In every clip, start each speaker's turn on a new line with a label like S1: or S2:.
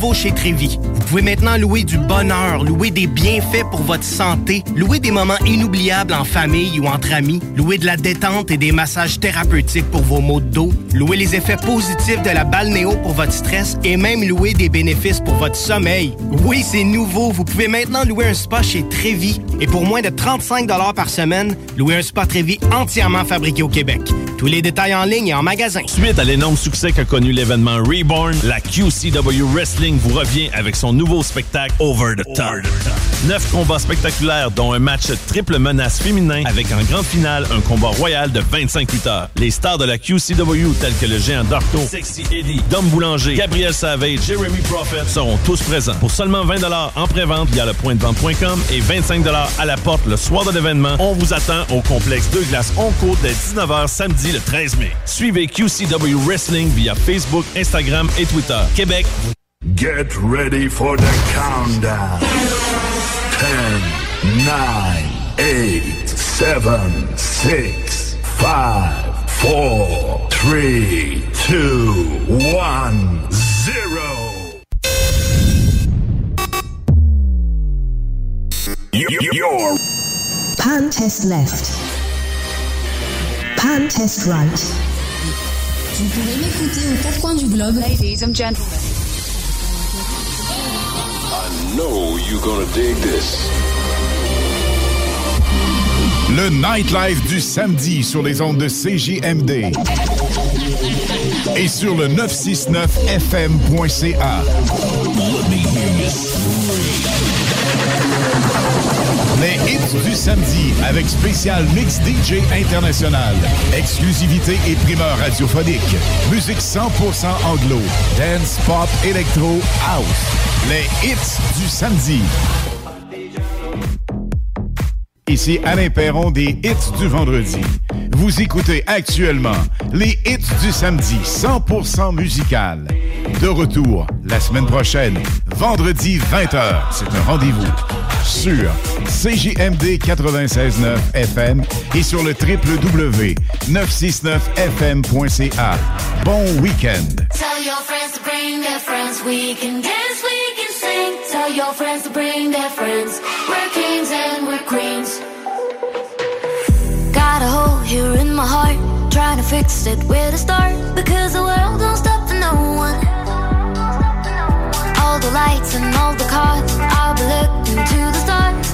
S1: Chez Trévi. Vous pouvez maintenant louer du bonheur, louer des bienfaits pour votre santé, louer des moments inoubliables en famille ou entre amis, louer de la détente et des massages thérapeutiques pour vos maux de dos, louer les effets positifs de la balnéo pour votre stress et même louer des bénéfices pour votre sommeil. Oui, c'est nouveau. Vous pouvez maintenant louer un spa chez Trévi et pour moins de 35 par semaine, louer un spa Trévi entièrement fabriqué au Québec. Tous les détails en ligne et en magasin.
S2: Suite à l'énorme succès qu'a connu l'événement Reborn, la QCW Wrestling vous revient avec son nouveau spectacle Over the Top. Neuf combats spectaculaires, dont un match triple menace féminin avec en grande finale un combat royal de 25 lutteurs. Les stars de la QCW tels que le géant Darto, Sexy Eddie, Dom Boulanger, Gabriel Savage, Jeremy Prophet seront tous présents. Pour seulement 20 en pré-vente via le point de vente.com et 25 à la porte le soir de l'événement, on vous attend au complexe Deux Glaces Onco dès 19h samedi le 13 mai. Suivez QCW Wrestling via Facebook, Instagram et Twitter. Québec,
S3: Get ready for the countdown. 10, 9, 8, 7, 6, 5, 4, 3, 2, 1, 0. You're
S4: Pan test left. Pan test right.
S5: Vous pouvez m'écouter aux quatre coins du globe. Ladies and gentlemen.
S3: I know you're gonna dig this.
S6: Le nightlife du samedi sur les ondes de CJMD et sur le 969fm.ca. Les hits du samedi avec spécial mix DJ international, exclusivité et primeur radiophonique, musique 100% anglo, dance, pop, électro, house. Les hits du samedi. Ici Alain Perron des hits du vendredi. Vous écoutez actuellement les hits du samedi 100% musical. De retour la semaine prochaine, vendredi 20h. C'est un rendez-vous sur CJMD 96.9 FM et sur le www.969fm.ca. Bon week-end.
S7: Tell your friends to bring their friends. We can dance, we can sing. Tell your friends to bring their friends. We're kings and we're queens. Got a hole here in my heart. Trying to fix it where to start. Because the world don't stop for no one. The lights and all the cars. I'll be looking to the stars.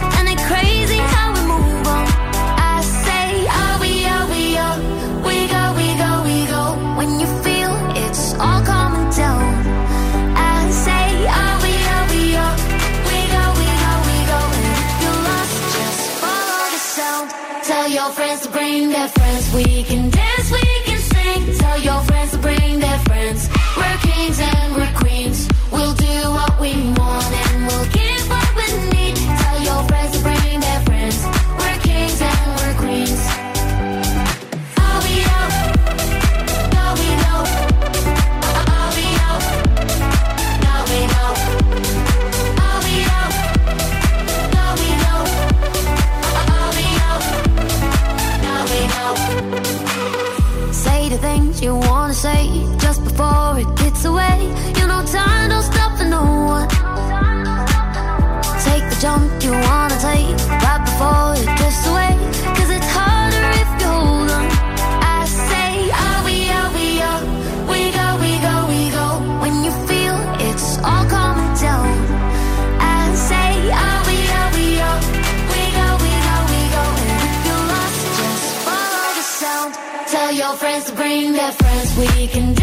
S7: we can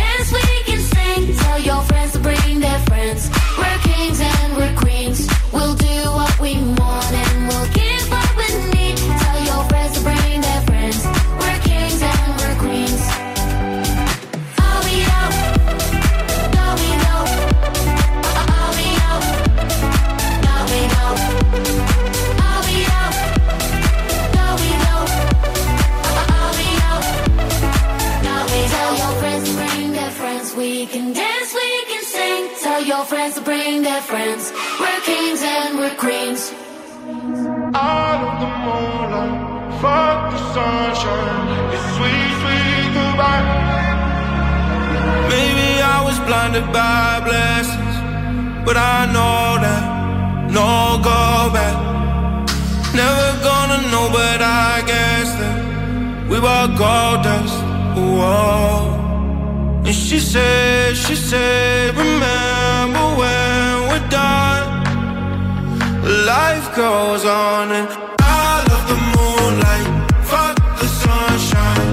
S8: sunshine, it's sweet, sweet goodbye. Maybe I was blinded by blessings, but I know that no go back. Never gonna know, but I guess that we were gold dust. Whoa. And she said, she said, remember when we're done, life goes on and sunshine.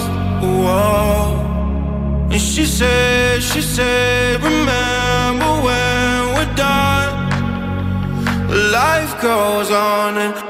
S8: And she said, she said, remember when we're done. Life goes on and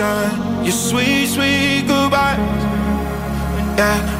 S8: ocean. Your sweet, sweet
S7: goodbye. Yeah.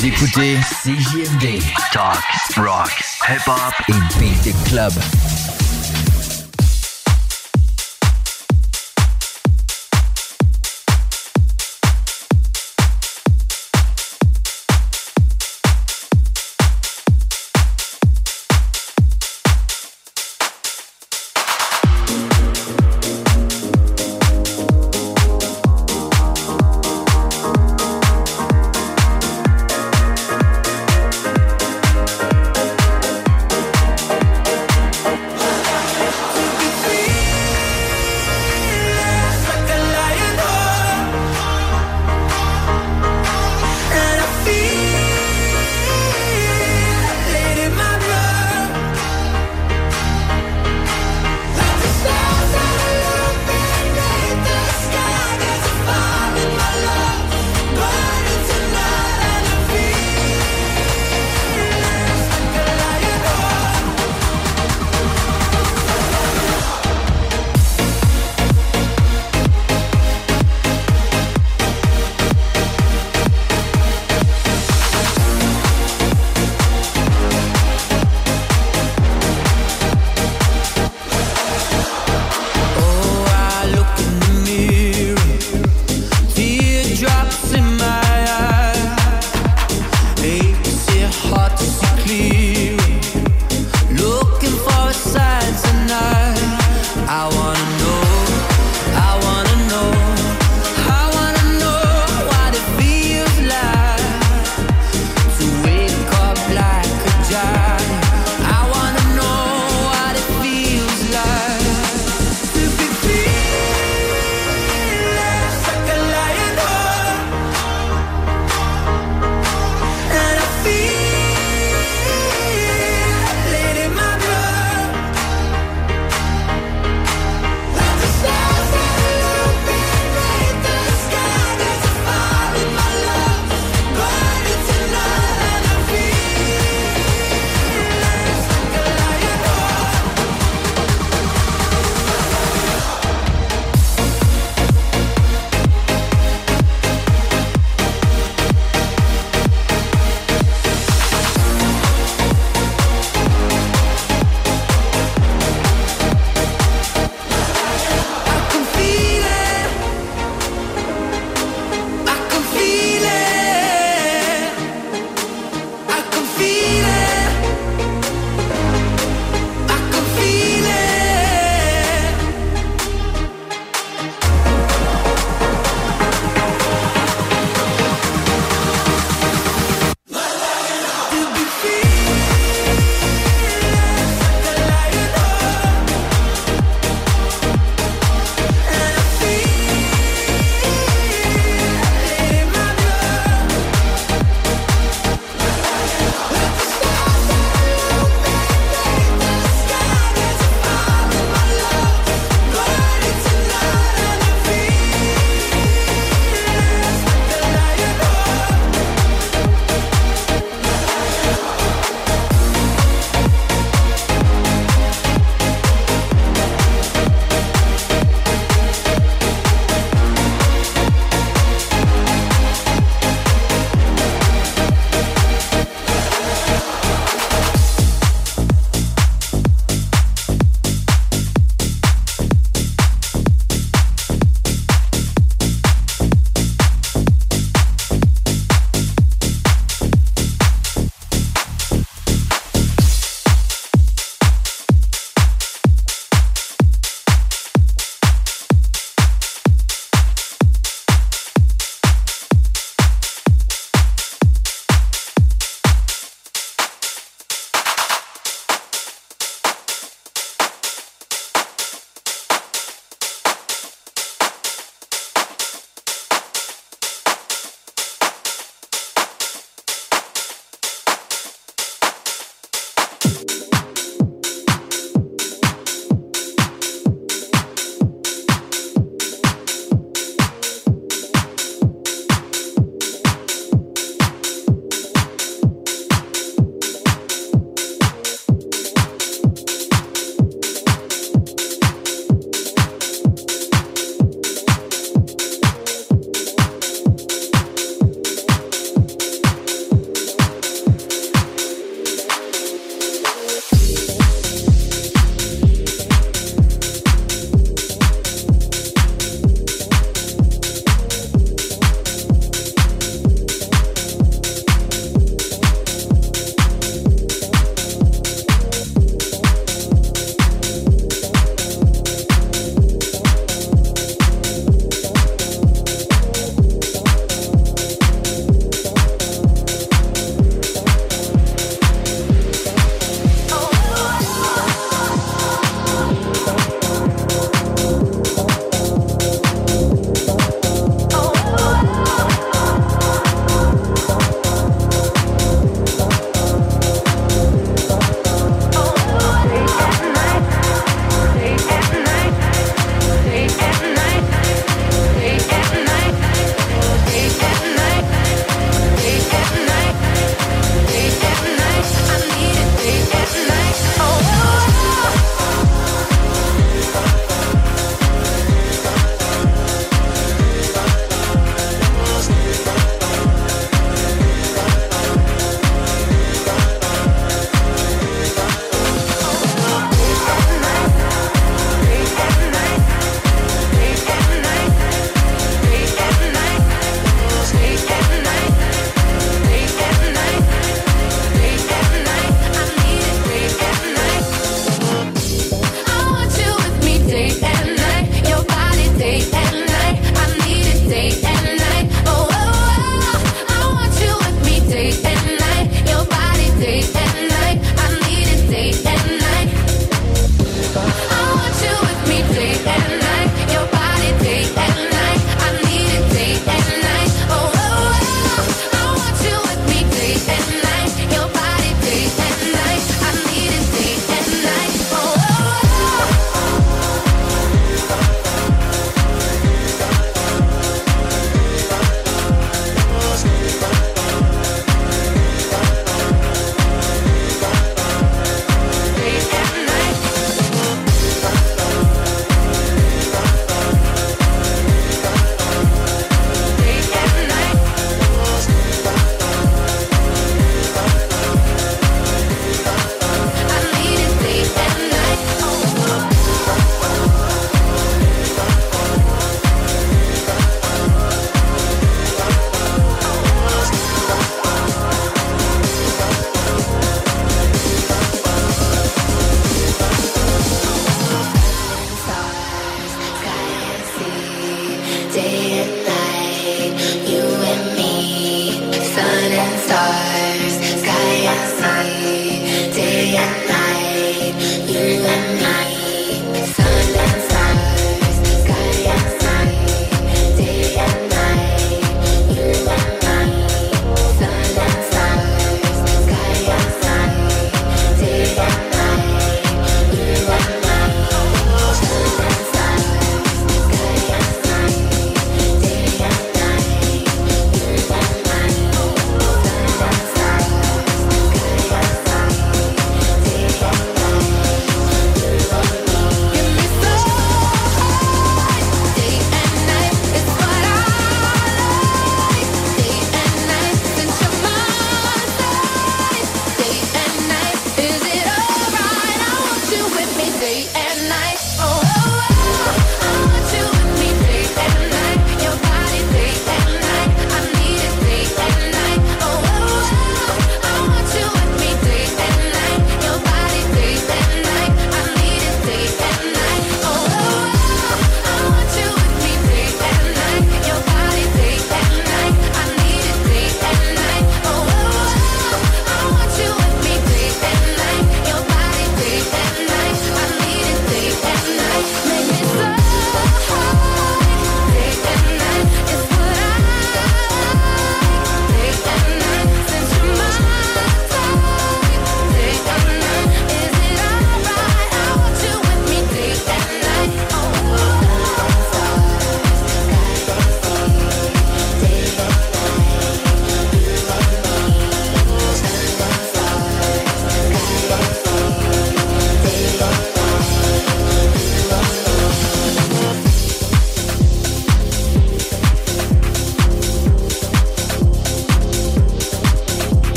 S9: Vous écoutez CJMD, Talk, Rock, Hip Hop et Beat Club.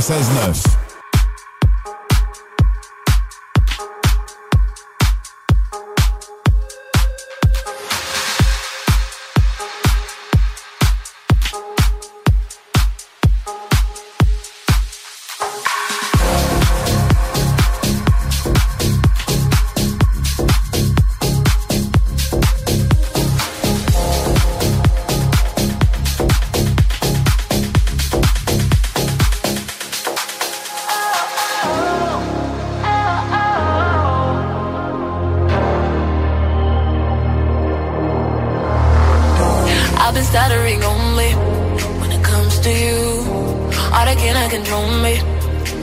S10: 96.9.
S11: I've been stuttering only when it comes to you. All that cannot control me,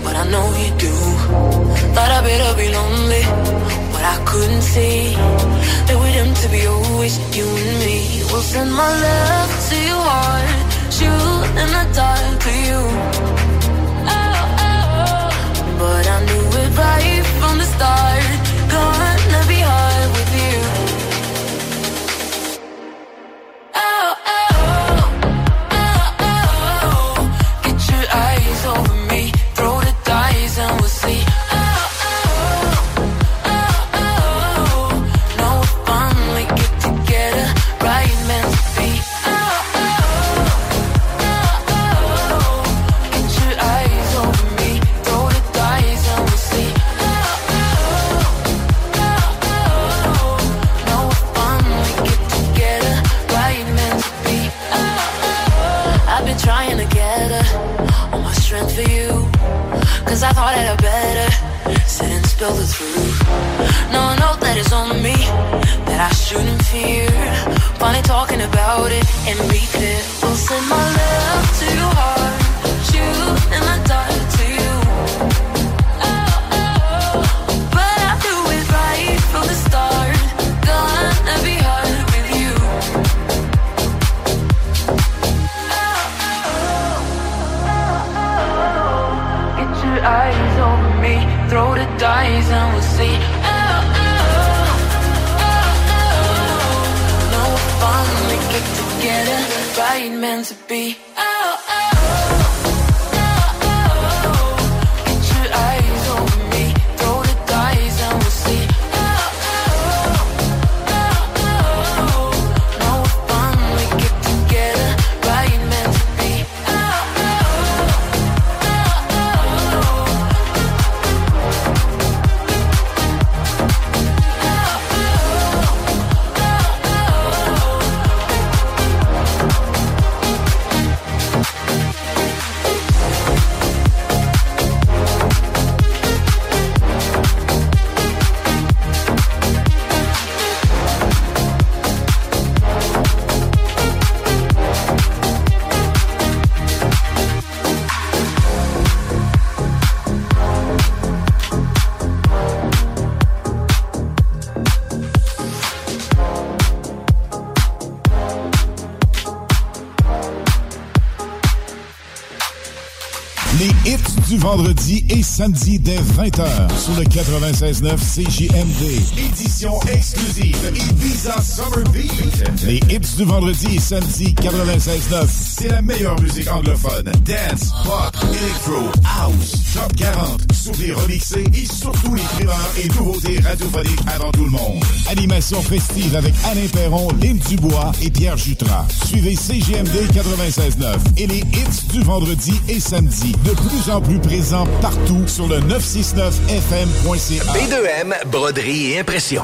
S11: but I know you do. Thought I better be lonely, but I couldn't see that we're doomed to be always you and me. We'll send my love to your heart, shoot in the dark to you. Oh, Oh, oh, but I knew it right from the start. Gonna be hard with you. Finally talking about it and be. We'll send my love to your heart, shoot in the right meant to be.
S10: Et samedi dès 20h sur le 96.9 CJMD. Édition exclusive Ibiza Summer Beat. Les hits du vendredi et samedi 96.9, c'est la meilleure musique anglophone. Dance, pop, electro, house, top 40, souvenirs remixés et surtout les primeurs et nouveautés radiophoniques avant tout le monde. Animation festive avec Alain Perron, Lynn Dubois et Pierre Jutras. Suivez CGMD 96.9 et les hits du vendredi et samedi de plus en plus présents partout sur le 969fm.ca.
S12: B2M, broderie et impression.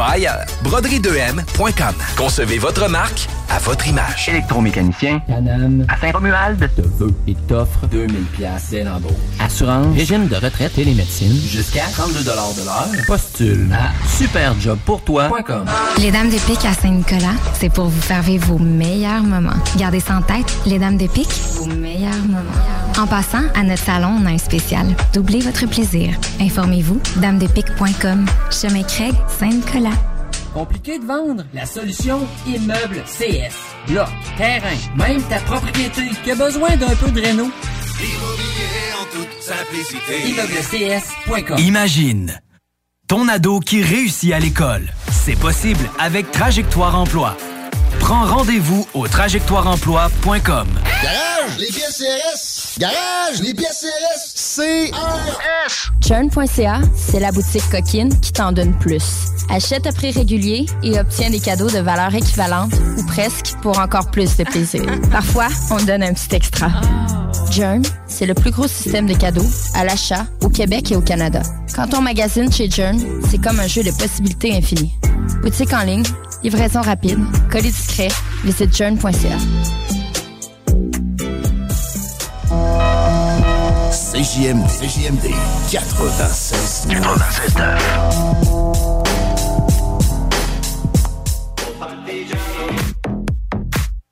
S12: pas ailleurs. Broderie2M.com. Concevez votre marque à votre image.
S9: Électromécanicien, Canam, à Saint-Romuald, te veut et t'offre 2000 pièces dès l'embauche. Assurance, régime de retraite et les médecines, jusqu'à 32 de l'heure. Postule à superjobpourtoi.com.
S13: Les Dames de Pique à Saint-Nicolas, c'est pour vous faire vivre vos meilleurs moments. Gardez ça en tête, les Dames de Pique, vos meilleurs moments. En passant, à notre salon, on a un spécial. Doublez votre plaisir. Informez-vous, damedepique.com. Chemin Craig, Saint-Nicolas.
S9: Compliqué de vendre? La solution Immeuble CS. Bloc, terrain, même ta propriété qui a besoin d'un peu de réno?
S14: Immobilier en toute simplicité.
S9: ImmeublesCS.com
S15: Imagine ton ado qui réussit à l'école. C'est possible avec Trajectoire Emploi. Prends rendez-vous au trajectoireemploi.com.
S16: Garage, les pièces CRS. Garage, les pièces CRS. CRS.
S17: Churn.ca, c'est la boutique coquine qui t'en donne plus. Achète à prix régulier et obtiens des cadeaux de valeur équivalente ou presque pour encore plus de plaisir. Parfois, on donne un petit extra. Jern, c'est le plus gros système de cadeaux à l'achat au Québec et au Canada. Quand on magasine chez Jern, c'est comme un jeu de possibilités infinies. Boutique en ligne, livraison rapide, colis discret, visite jern.ca.
S16: CJMD, CJMD 96 96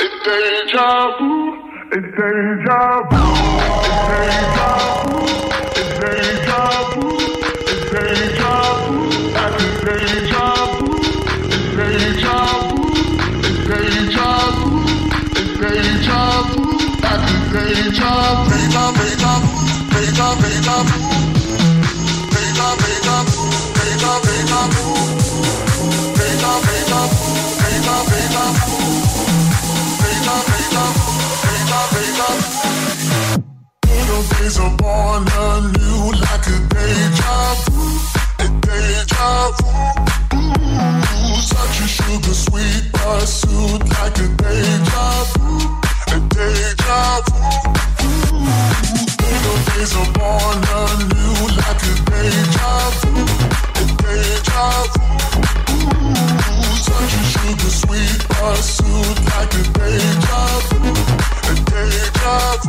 S18: It's You vu. It's deja vu. It's deja vu. It's deja vu. It's deja vu. It's deja vu. It's deja vu. It's deja vu. It's deja vu. It's deja vu. It's deja vu. It's deja vu. Born anew like a deja vu, a deja vu. Ooh, such a sugar sweet pursuit like a deja vu, a deja vu. Ooh, little are born anew like a deja vu, a deja vu. Ooh, such a sugar sweet pursuit like a deja vu, a deja vu.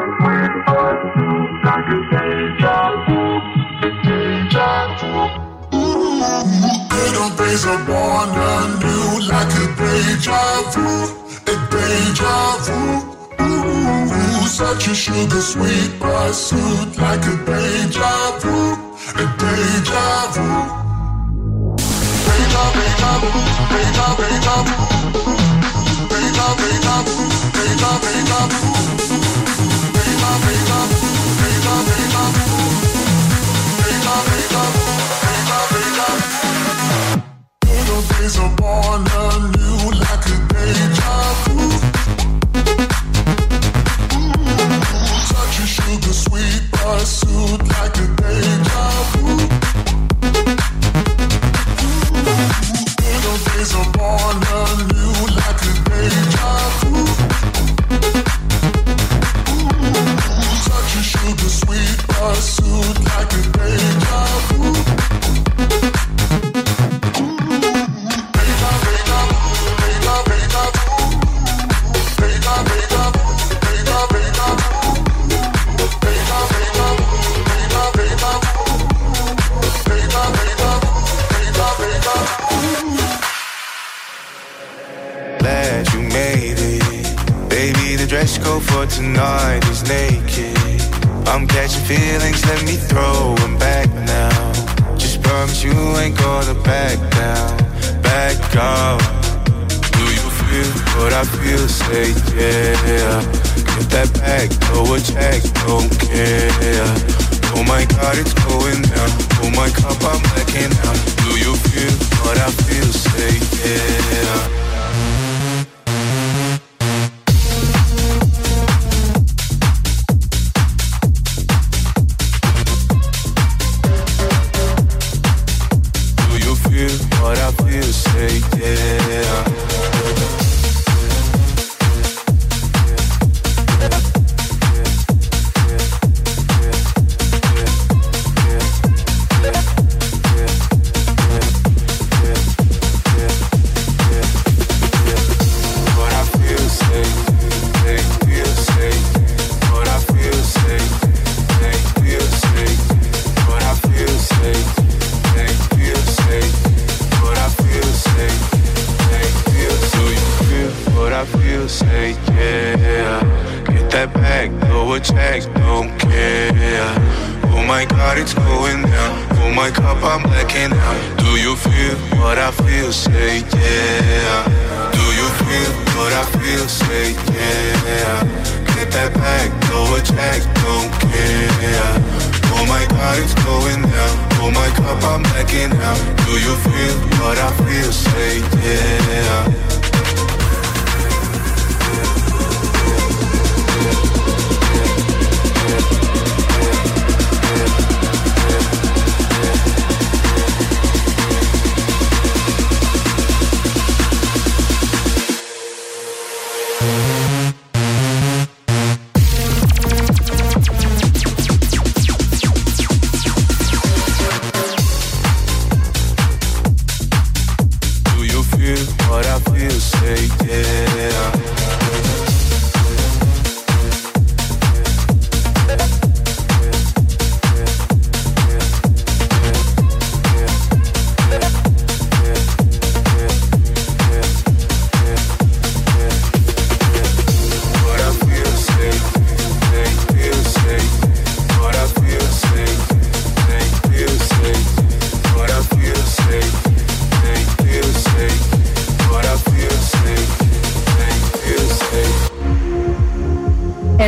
S18: Little days are born anew like a deja vu, a deja vu. Ooh, such a sugar sweet pursuit like a deja vu,
S19: a deja vu. Deja, deja vu, deja, deja vu.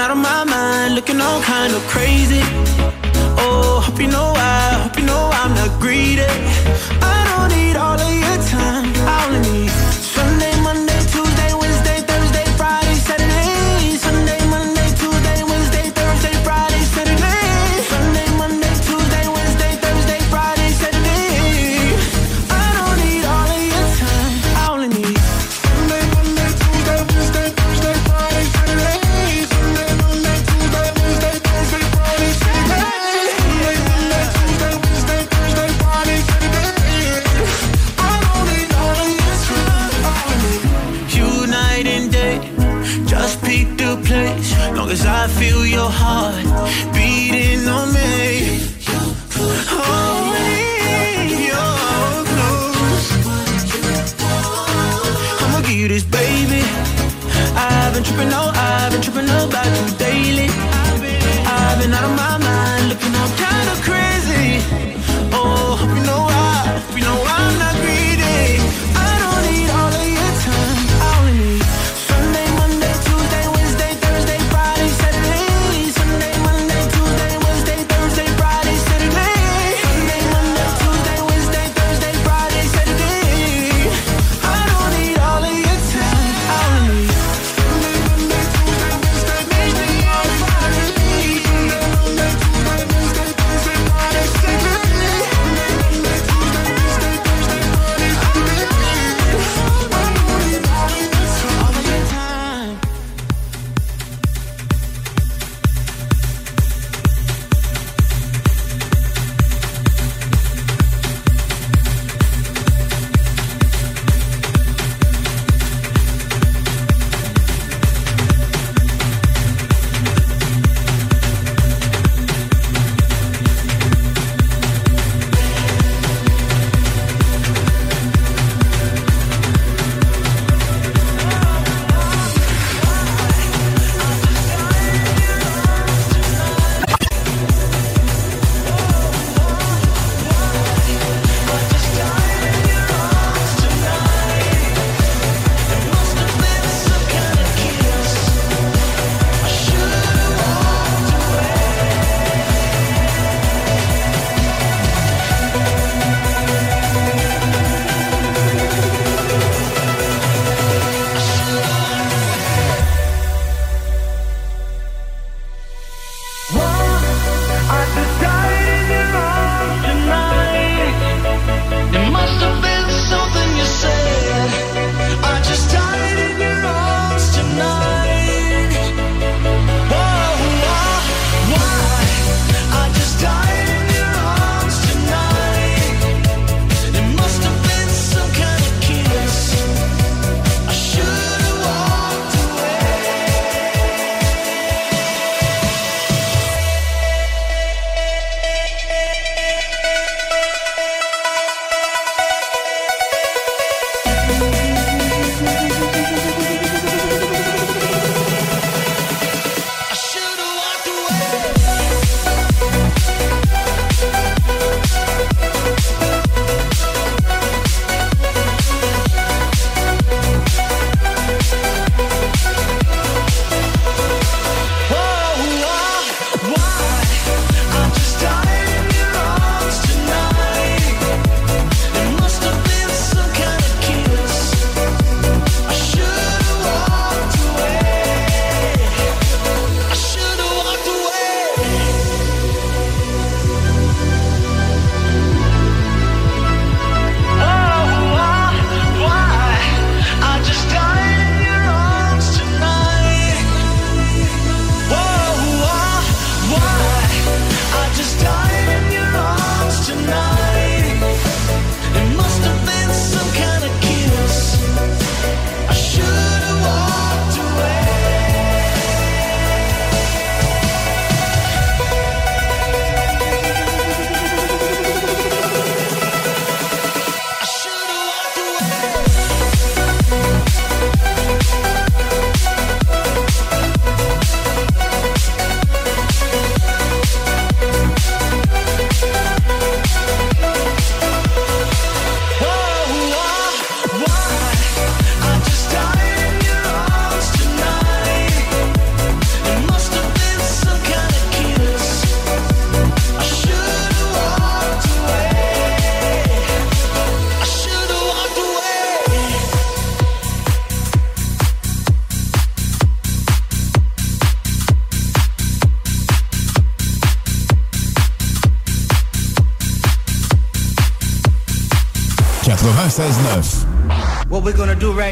S19: out
S6: of my mind, looking all kind of crazy. Oh, hope you know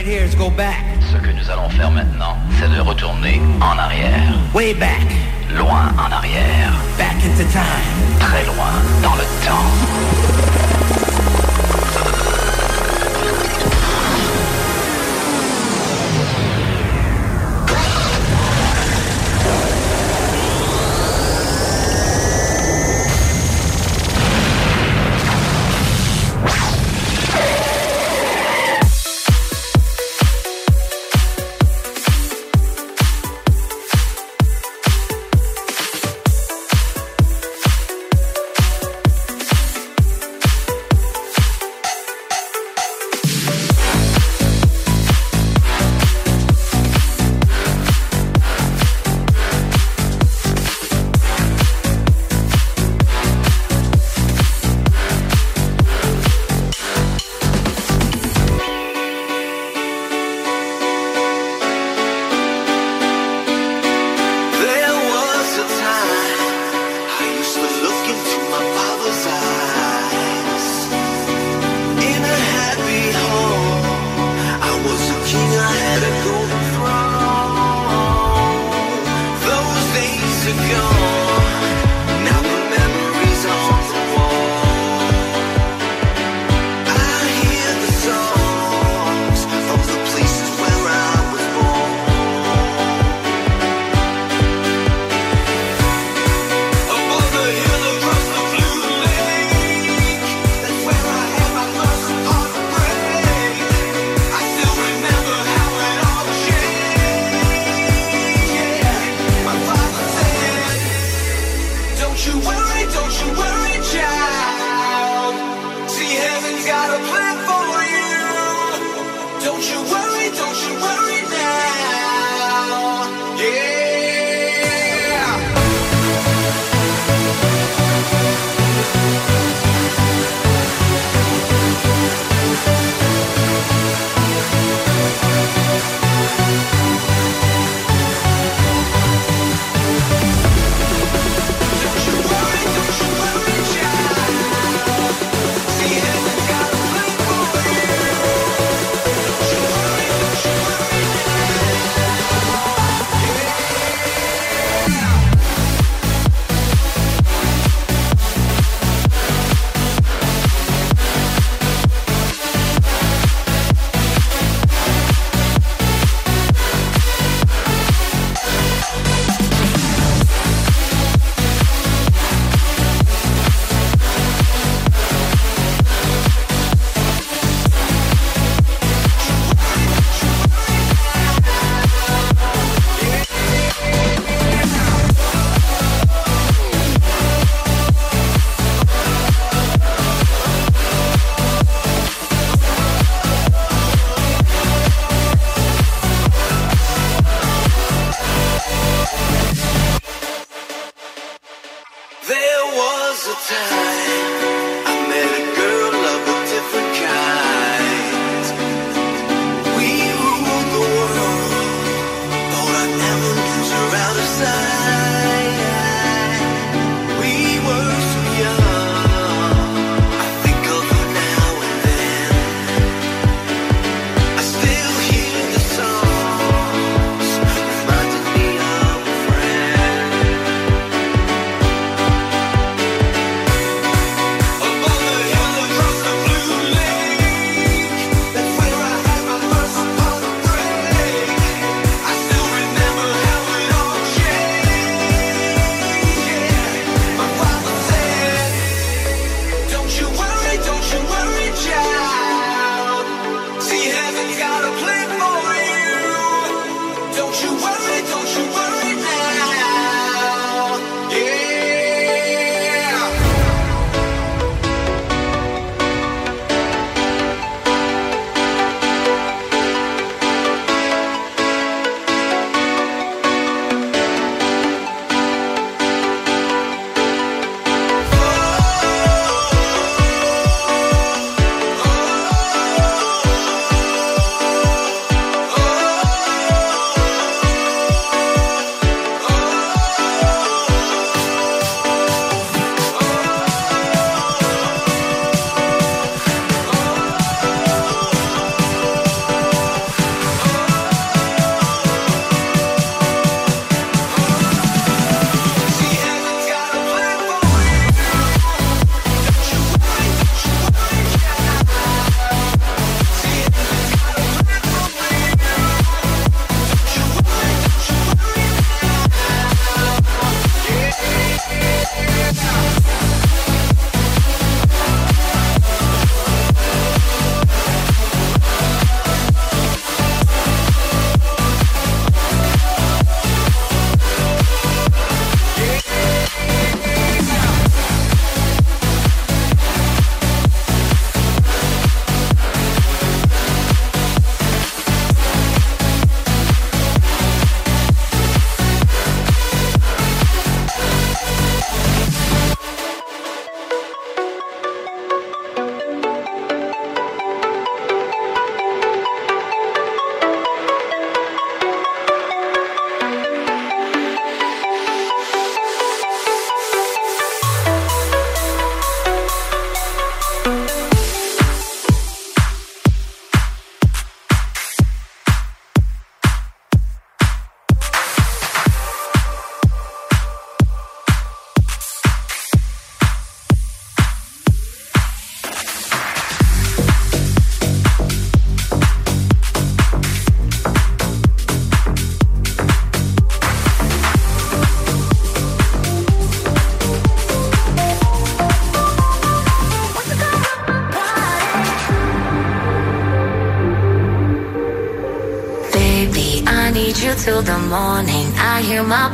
S20: right here is go back.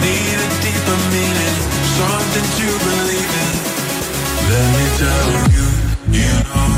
S21: Need a deeper meaning, something to believe in. Let me tell you, you know.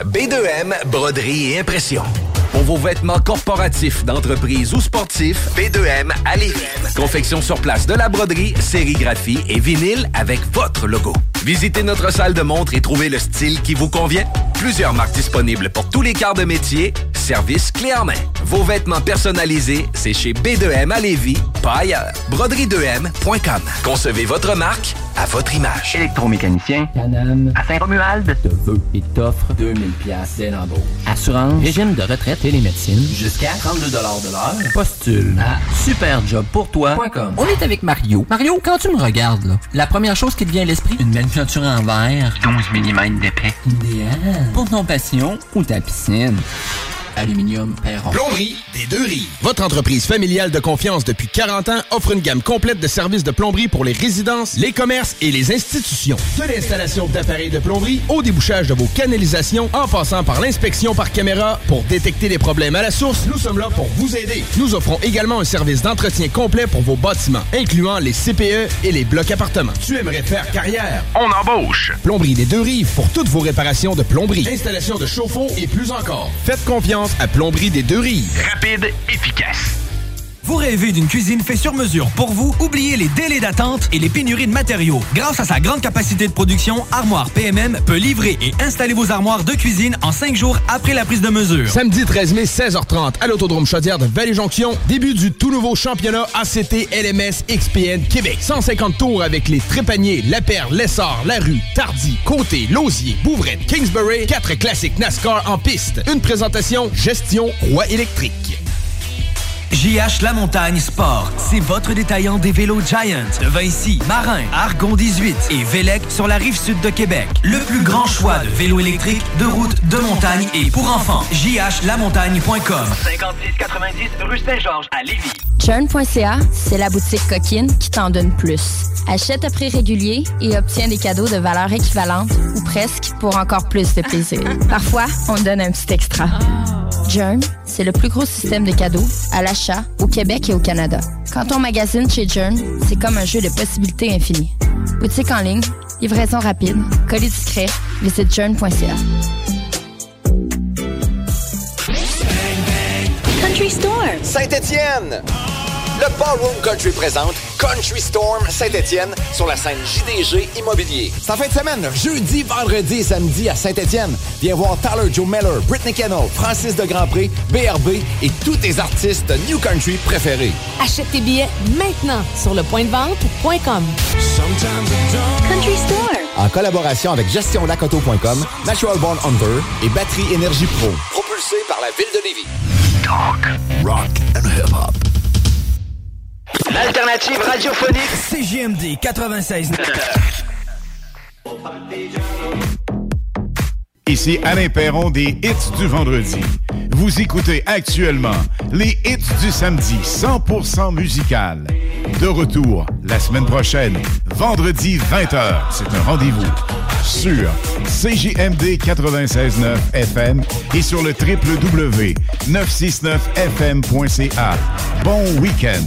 S12: B2M, broderie et impression. Pour vos vêtements corporatifs, d'entreprise ou sportifs, B2M à. Confection sur place de la broderie, sérigraphie et vinyle avec votre logo. Visitez notre salle de montre et trouvez le style qui vous convient. Plusieurs marques disponibles pour tous les quarts de métier. Service clé en main. Vos vêtements personnalisés, c'est chez B2M à Lévis, pas ailleurs. Broderie2M.com. Concevez votre marque à votre image.
S9: Électromécanicien, Canam, à Saint-Romuald, te veut et t'offre 2000 pièces dès l'embauche. Assurance, régime de retraite et les médecines, jusqu'à 32 de l'heure. Postule à superjobpourtoi.com. On est avec Mario. Mario, quand tu me regardes, là, la première chose qui te vient à l'esprit, une belle peinture en verre, 12 mm d'épais. Idéal pour ton passion ou ta piscine. Aluminium Perron.
S22: Plomberie des deux rives. Votre entreprise familiale de confiance depuis 40 ans offre une gamme complète de services de plomberie pour les résidences, les commerces et les institutions. De l'installation d'appareils de plomberie au débouchage de vos canalisations en passant par l'inspection par caméra pour détecter les problèmes à la source, nous sommes là pour vous aider. Nous offrons également un service d'entretien complet pour vos bâtiments, incluant les CPE et les blocs appartements. Tu aimerais faire carrière?
S12: On embauche.
S22: Plomberie des deux rives pour toutes vos réparations de plomberie, installation de chauffe-eau et plus encore. Faites confiance à Plomberie des deux rives.
S12: Rapide, efficace.
S15: Vous rêvez d'une cuisine faite sur mesure pour vous? Oubliez les délais d'attente et les pénuries de matériaux. Grâce à sa grande capacité de production, Armoire PMM peut livrer et installer vos armoires de cuisine en cinq jours après la prise de mesure.
S22: Samedi 13 mai, 16h30, à l'Autodrome Chaudière de Vallée-Jonction, début du tout nouveau championnat ACT LMS XPN Québec. 150 tours avec les Trépaniers, La Perle, Lessard, La Rue, Tardy, Côté, Lausier, Bouvrette, Kingsbury, quatre classiques NASCAR en piste. Une présentation Gestion Roi électrique.
S15: JH La Montagne Sport, c'est votre détaillant des vélos Giant de Vinci, Marin, Argon 18 et Vélec sur la rive sud de Québec. Le plus grand choix de vélos électriques, de route, de montagne et pour enfants. JHLamontagne.com
S9: 5690 rue Saint-Georges à Lévis.
S17: Churn.ca, c'est la boutique coquine qui t'en donne plus. Achète à prix régulier et obtiens des cadeaux de valeur équivalente ou presque pour encore plus de plaisir. Parfois, on te donne un petit extra. Jern, c'est le plus gros système de cadeaux à l'achat au Québec et au Canada. Quand on magasine chez Jern, c'est comme un jeu de possibilités infinies. Boutique en ligne, livraison rapide, colis discret, visite jern.ca.
S23: Country Store.
S24: Saint-Étienne. Le Ballroom Country présente Country Storm Saint-Étienne sur la scène JDG Immobilier. C'est en fin de semaine, jeudi, vendredi et samedi à Saint-Étienne. Viens voir Tyler Joe Miller, Britney Kennel, Francis de Grandpré, BRB et tous tes artistes New Country préférés.
S23: Achète tes billets maintenant sur le point de vente.com. Country Store.
S24: En collaboration avec gestionlacoto.com, Natural Born Hunter et Batterie Énergie Pro. Propulsé par la ville de Lévis.
S3: Talk, rock and hip-hop.
S15: L'alternative radiophonique CJMD 96.
S6: Ici Alain Perron des Hits du vendredi. Vous écoutez actuellement les Hits du samedi 100% musical. De retour la semaine prochaine, vendredi 20h. C'est un rendez-vous sur CJMD 96.9 FM et sur le www.969fm.ca. Bon week-end.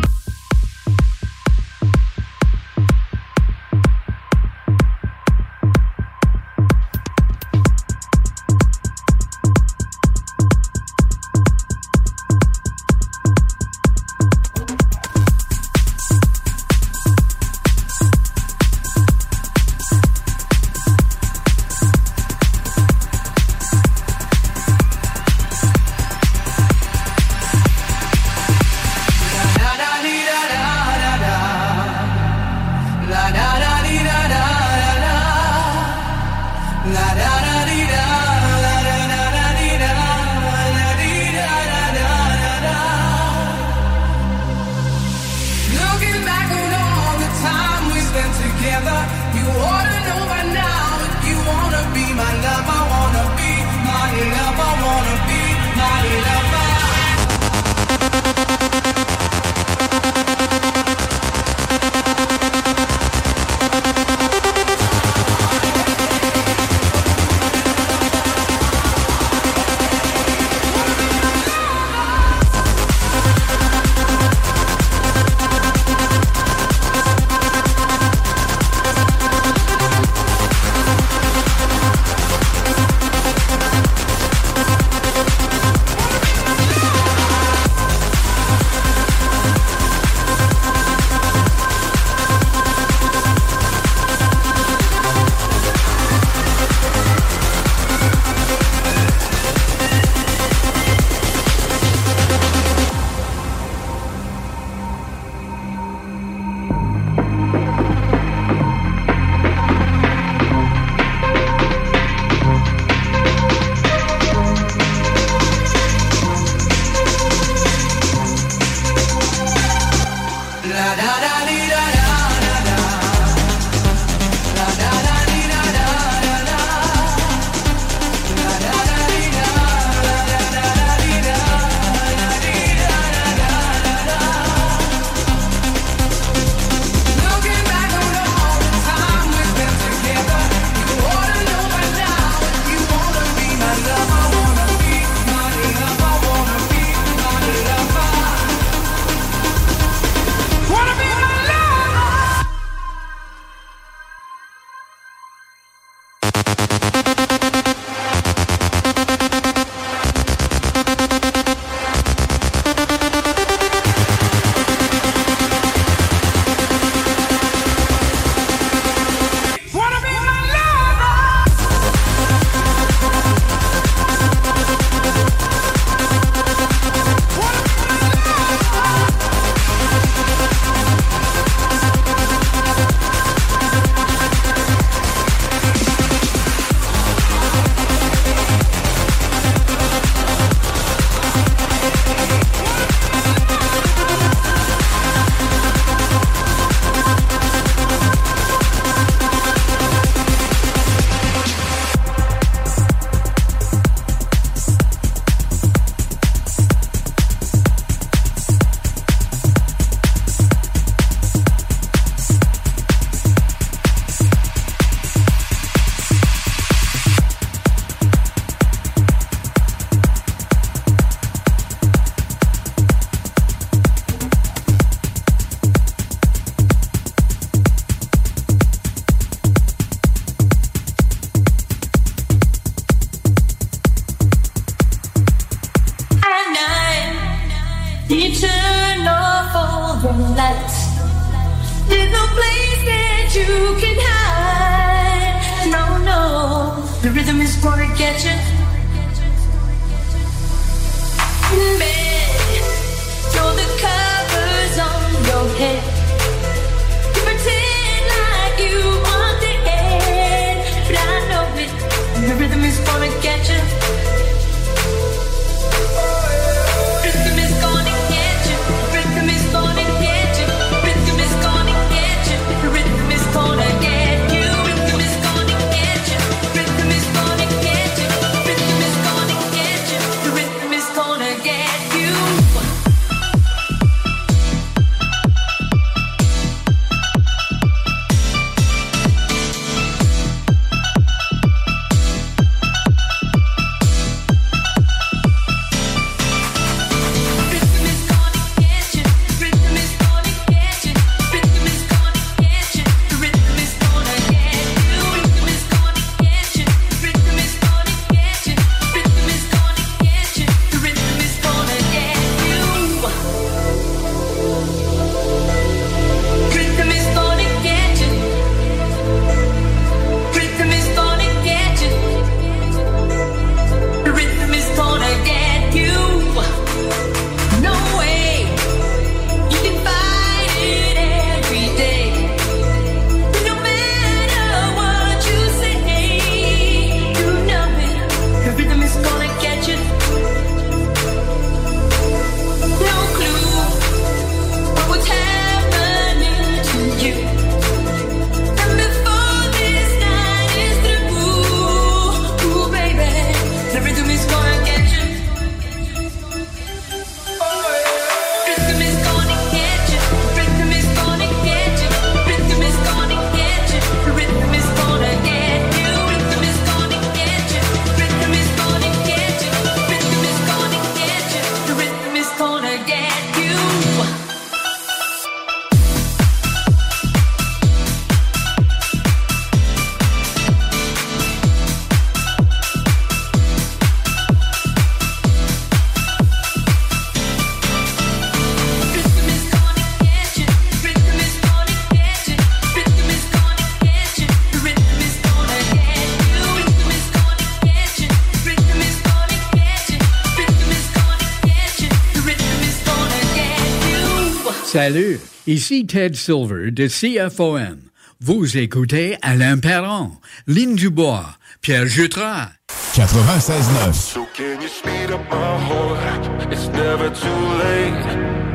S25: Salut, ici Ted Silver de CFOM. Vous écoutez Alain Perron, Lynn Dubois, Pierre Jutras.
S6: 96.9
S26: So can you speed up my heart? It's never too late.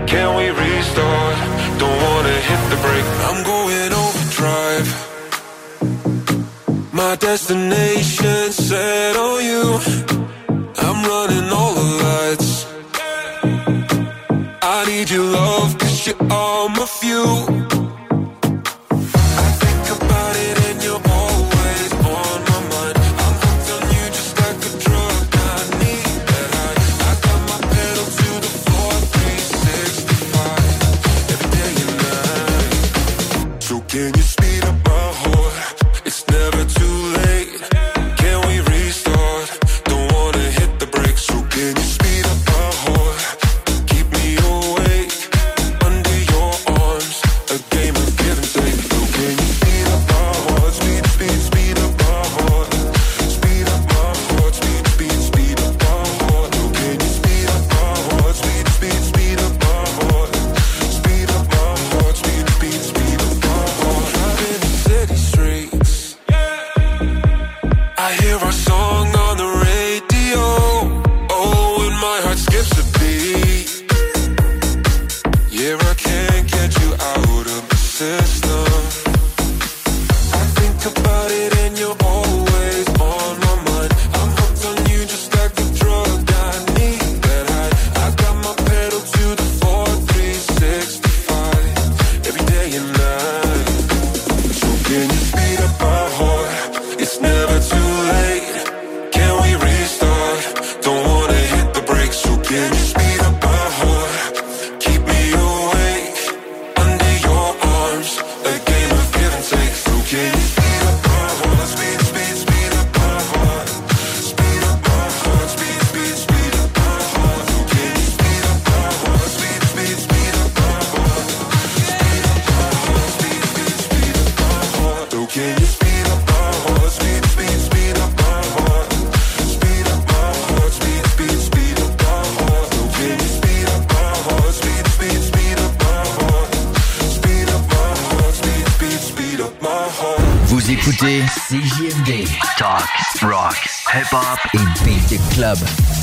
S26: Can we restart? Don't wanna hit the brake. I'm going overdrive. My destination set on you. I'm running all the lights. I need your love.
S27: Pop et Beat Club.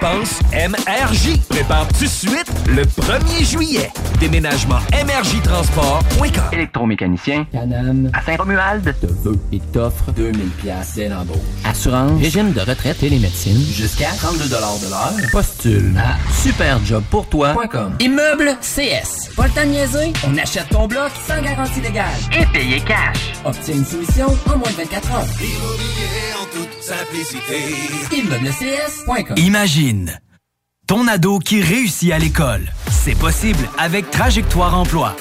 S2: Pense MRJ. Prépare tout de suite le 1er juillet. Déménagement MRJTransport.com.
S9: Électromécanicien, Canam, à Saint-Romuald, te veut et t'offre 2000 pièces dès l'embauche. Assurance, régime de retraite et les médecines, jusqu'à 32 de l'heure. Postule à superjobpourtoi.com.
S28: Immeuble CS. Pas le temps de niaiser? On achète ton bloc sans garantie légale.
S9: Et payer cash.
S28: Obtiens une soumission en moins de 24 heures.
S29: Immobilier en toute simplicité.
S28: ImmeubleCS.com.
S15: Imagine ton ado qui réussit à l'école. C'est possible avec Trajectoire Emploi.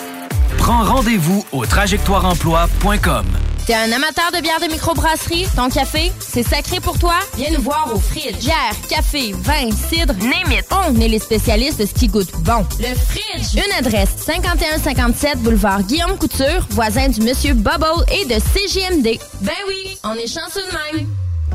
S15: Prends rendez-vous au trajectoireemploi.com.
S17: T'es un amateur de bière de microbrasserie? Ton café, c'est sacré pour toi? Viens nous voir au Fridge. Bière, café, vin, cidre, name it. On est les spécialistes de ce qui goûte bon. Le Fridge. Une adresse, 5157 boulevard Guillaume Couture, voisin du Monsieur Bubble et de CGMD. Ben oui, on est chanceux de même.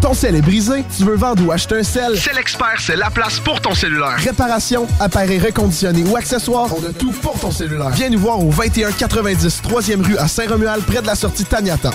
S22: Ton sel est brisé, tu veux vendre ou acheter un sel?
S30: C'est l'expert, c'est la place pour ton cellulaire.
S22: Réparation, appareil reconditionné ou accessoires, on a tout pour ton cellulaire. Viens nous voir au 2190 3e rue à Saint-Romuald, près de la sortie Taniata.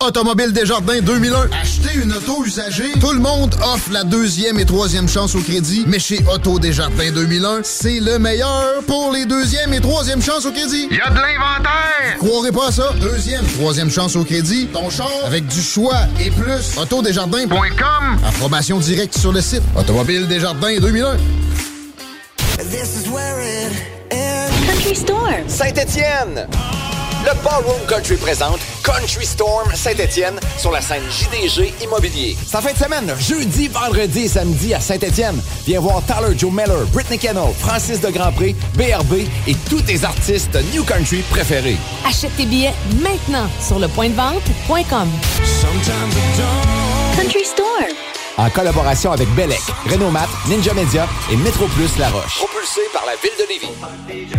S16: Automobile Desjardins 2001. Acheter une auto usagée. Tout le monde offre la deuxième et troisième chance au crédit, mais chez Auto Desjardins 2001, c'est le meilleur pour les deuxième et troisième chances au crédit.
S30: Il y a de l'inventaire!
S16: Croirez pas à ça. Deuxième, troisième chance au crédit. Ton char avec du choix et plus. Autodesjardins.com. Approbation directe sur le site. Automobile Desjardins 2001.
S12: Country Storm. Saint-Étienne. Le Ballroom Country présente Country Storm Saint-Étienne sur la scène JDG Immobilier. C'est en fin de semaine, jeudi, vendredi et samedi à Saint-Étienne. Viens voir Tyler Joe Miller, Britney Kennel, Francis de Grandpré, BRB et tous tes artistes New Country préférés.
S23: Achète tes billets maintenant sur le point de vente.com.
S12: Country Storm. En collaboration avec Belec, Renault Mat, Ninja Media et Metro Plus La Roche. Propulsé par la ville de Lévis.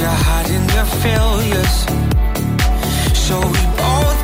S29: you're
S20: hiding your failures. So we both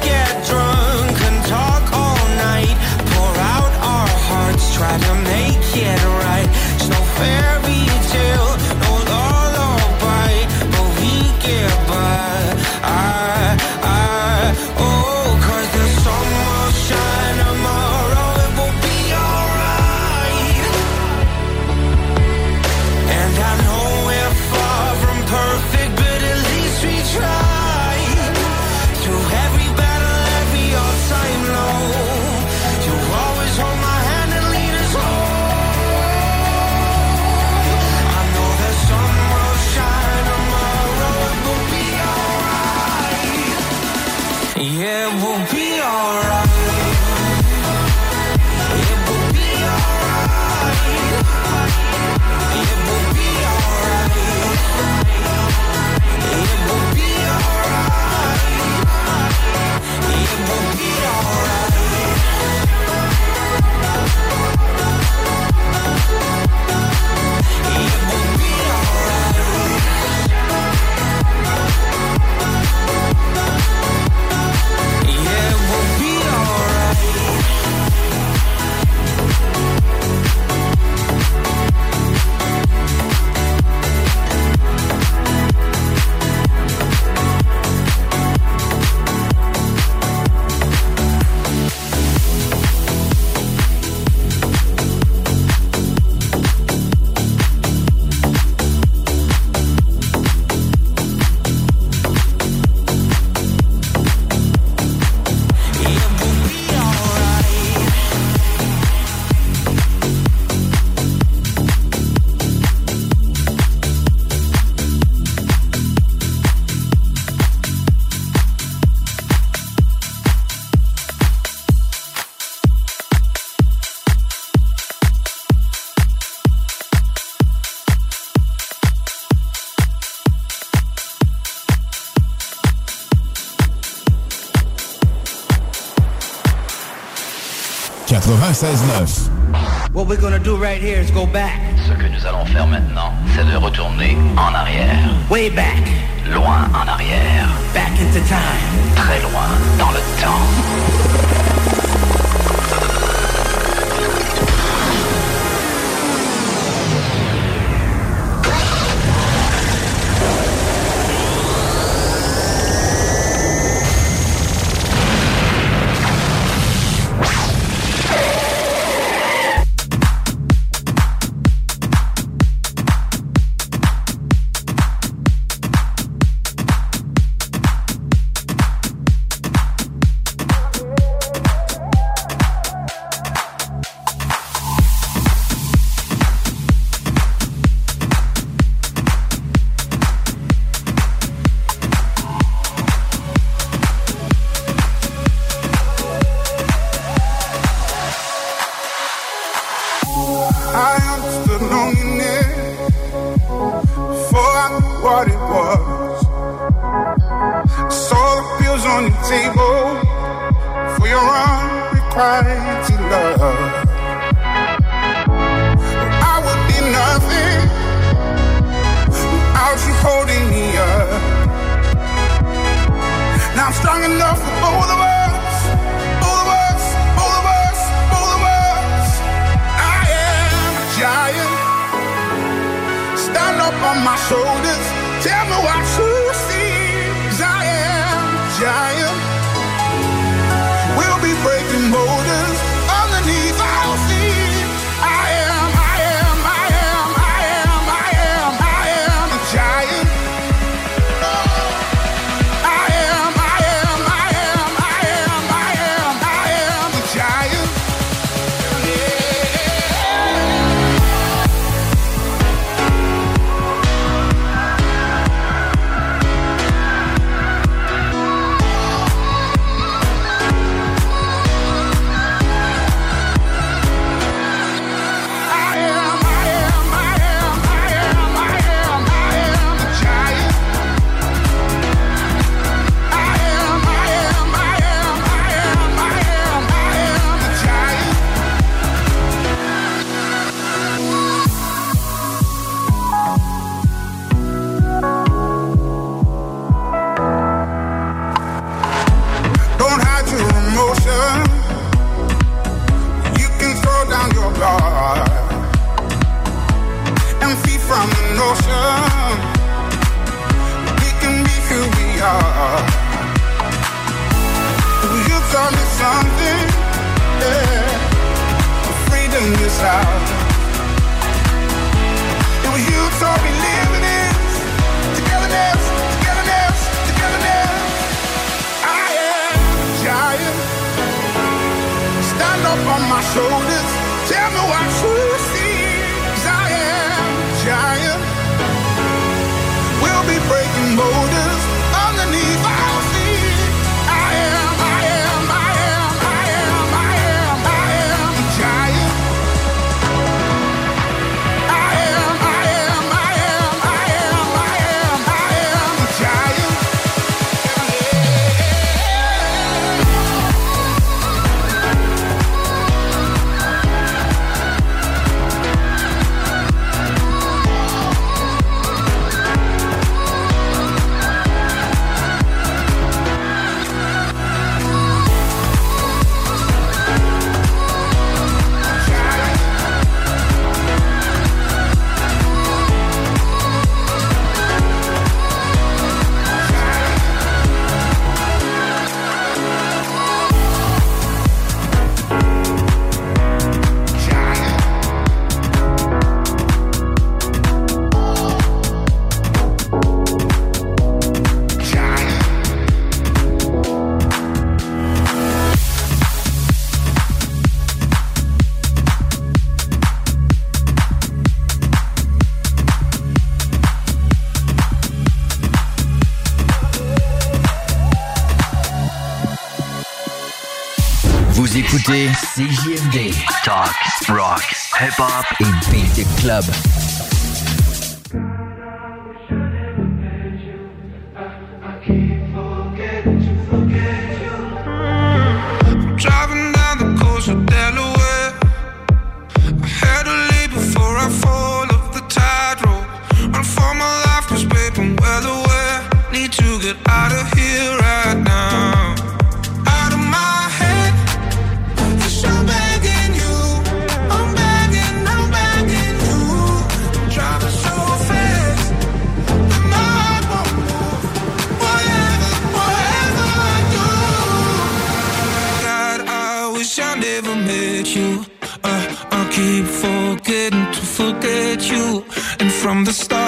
S27: Ce que nous allons faire maintenant, c'est de retourner en arrière.
S14: Way back.
S27: Loin en arrière.
S14: Back into time.
S27: Très loin dans le temps.
S31: Strong enough for both of us. Giant, stand up on my shoulders.
S8: Hip Hop im Beat Club.
S31: the
S7: stars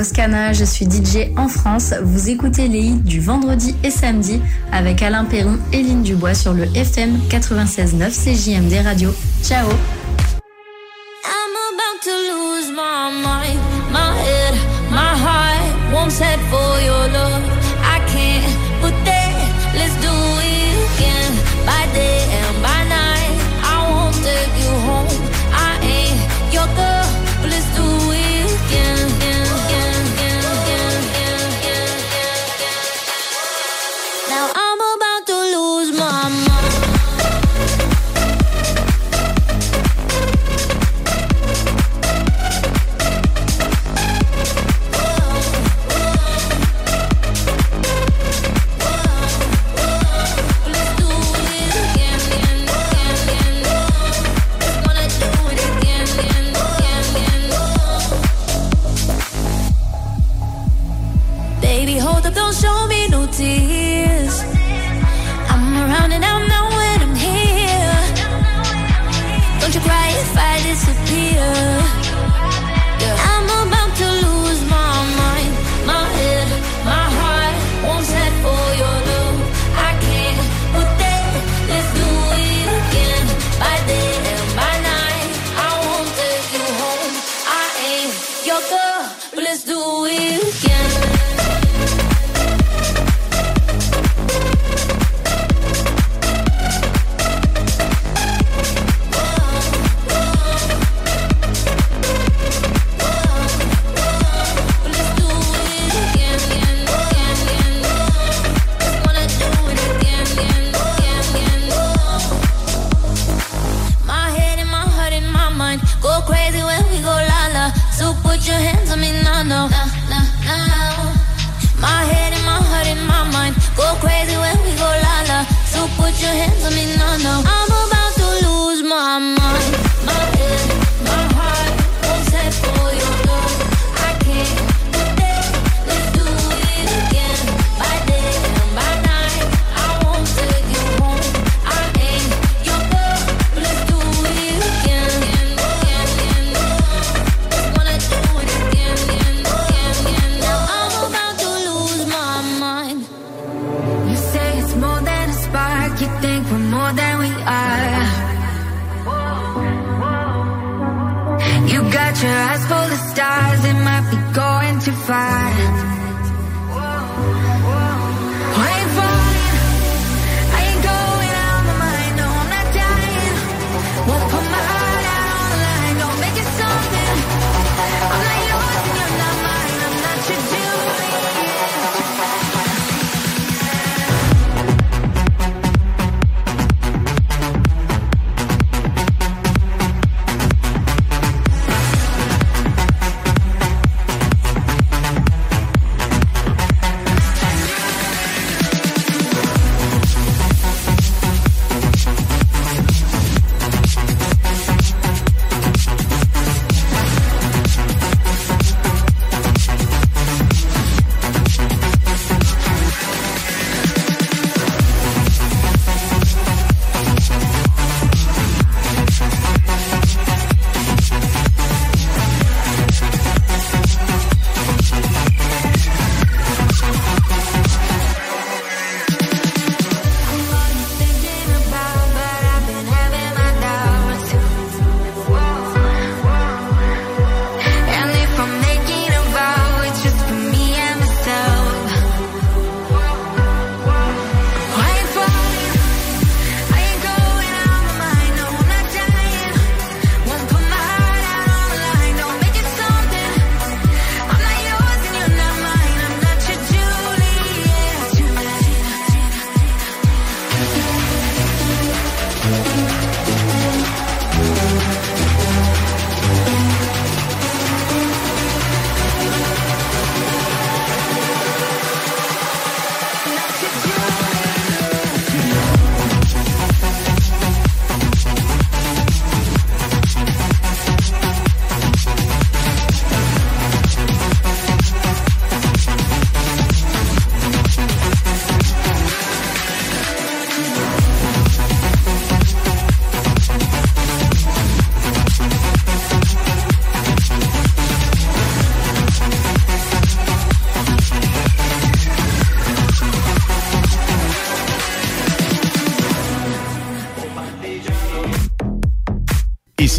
S7: Oscana, je suis DJ en France. Vous écoutez les hits du vendredi et samedi avec Alain Perron et Lynne Dubois sur le FM 96.9 CJMD Radio. Ciao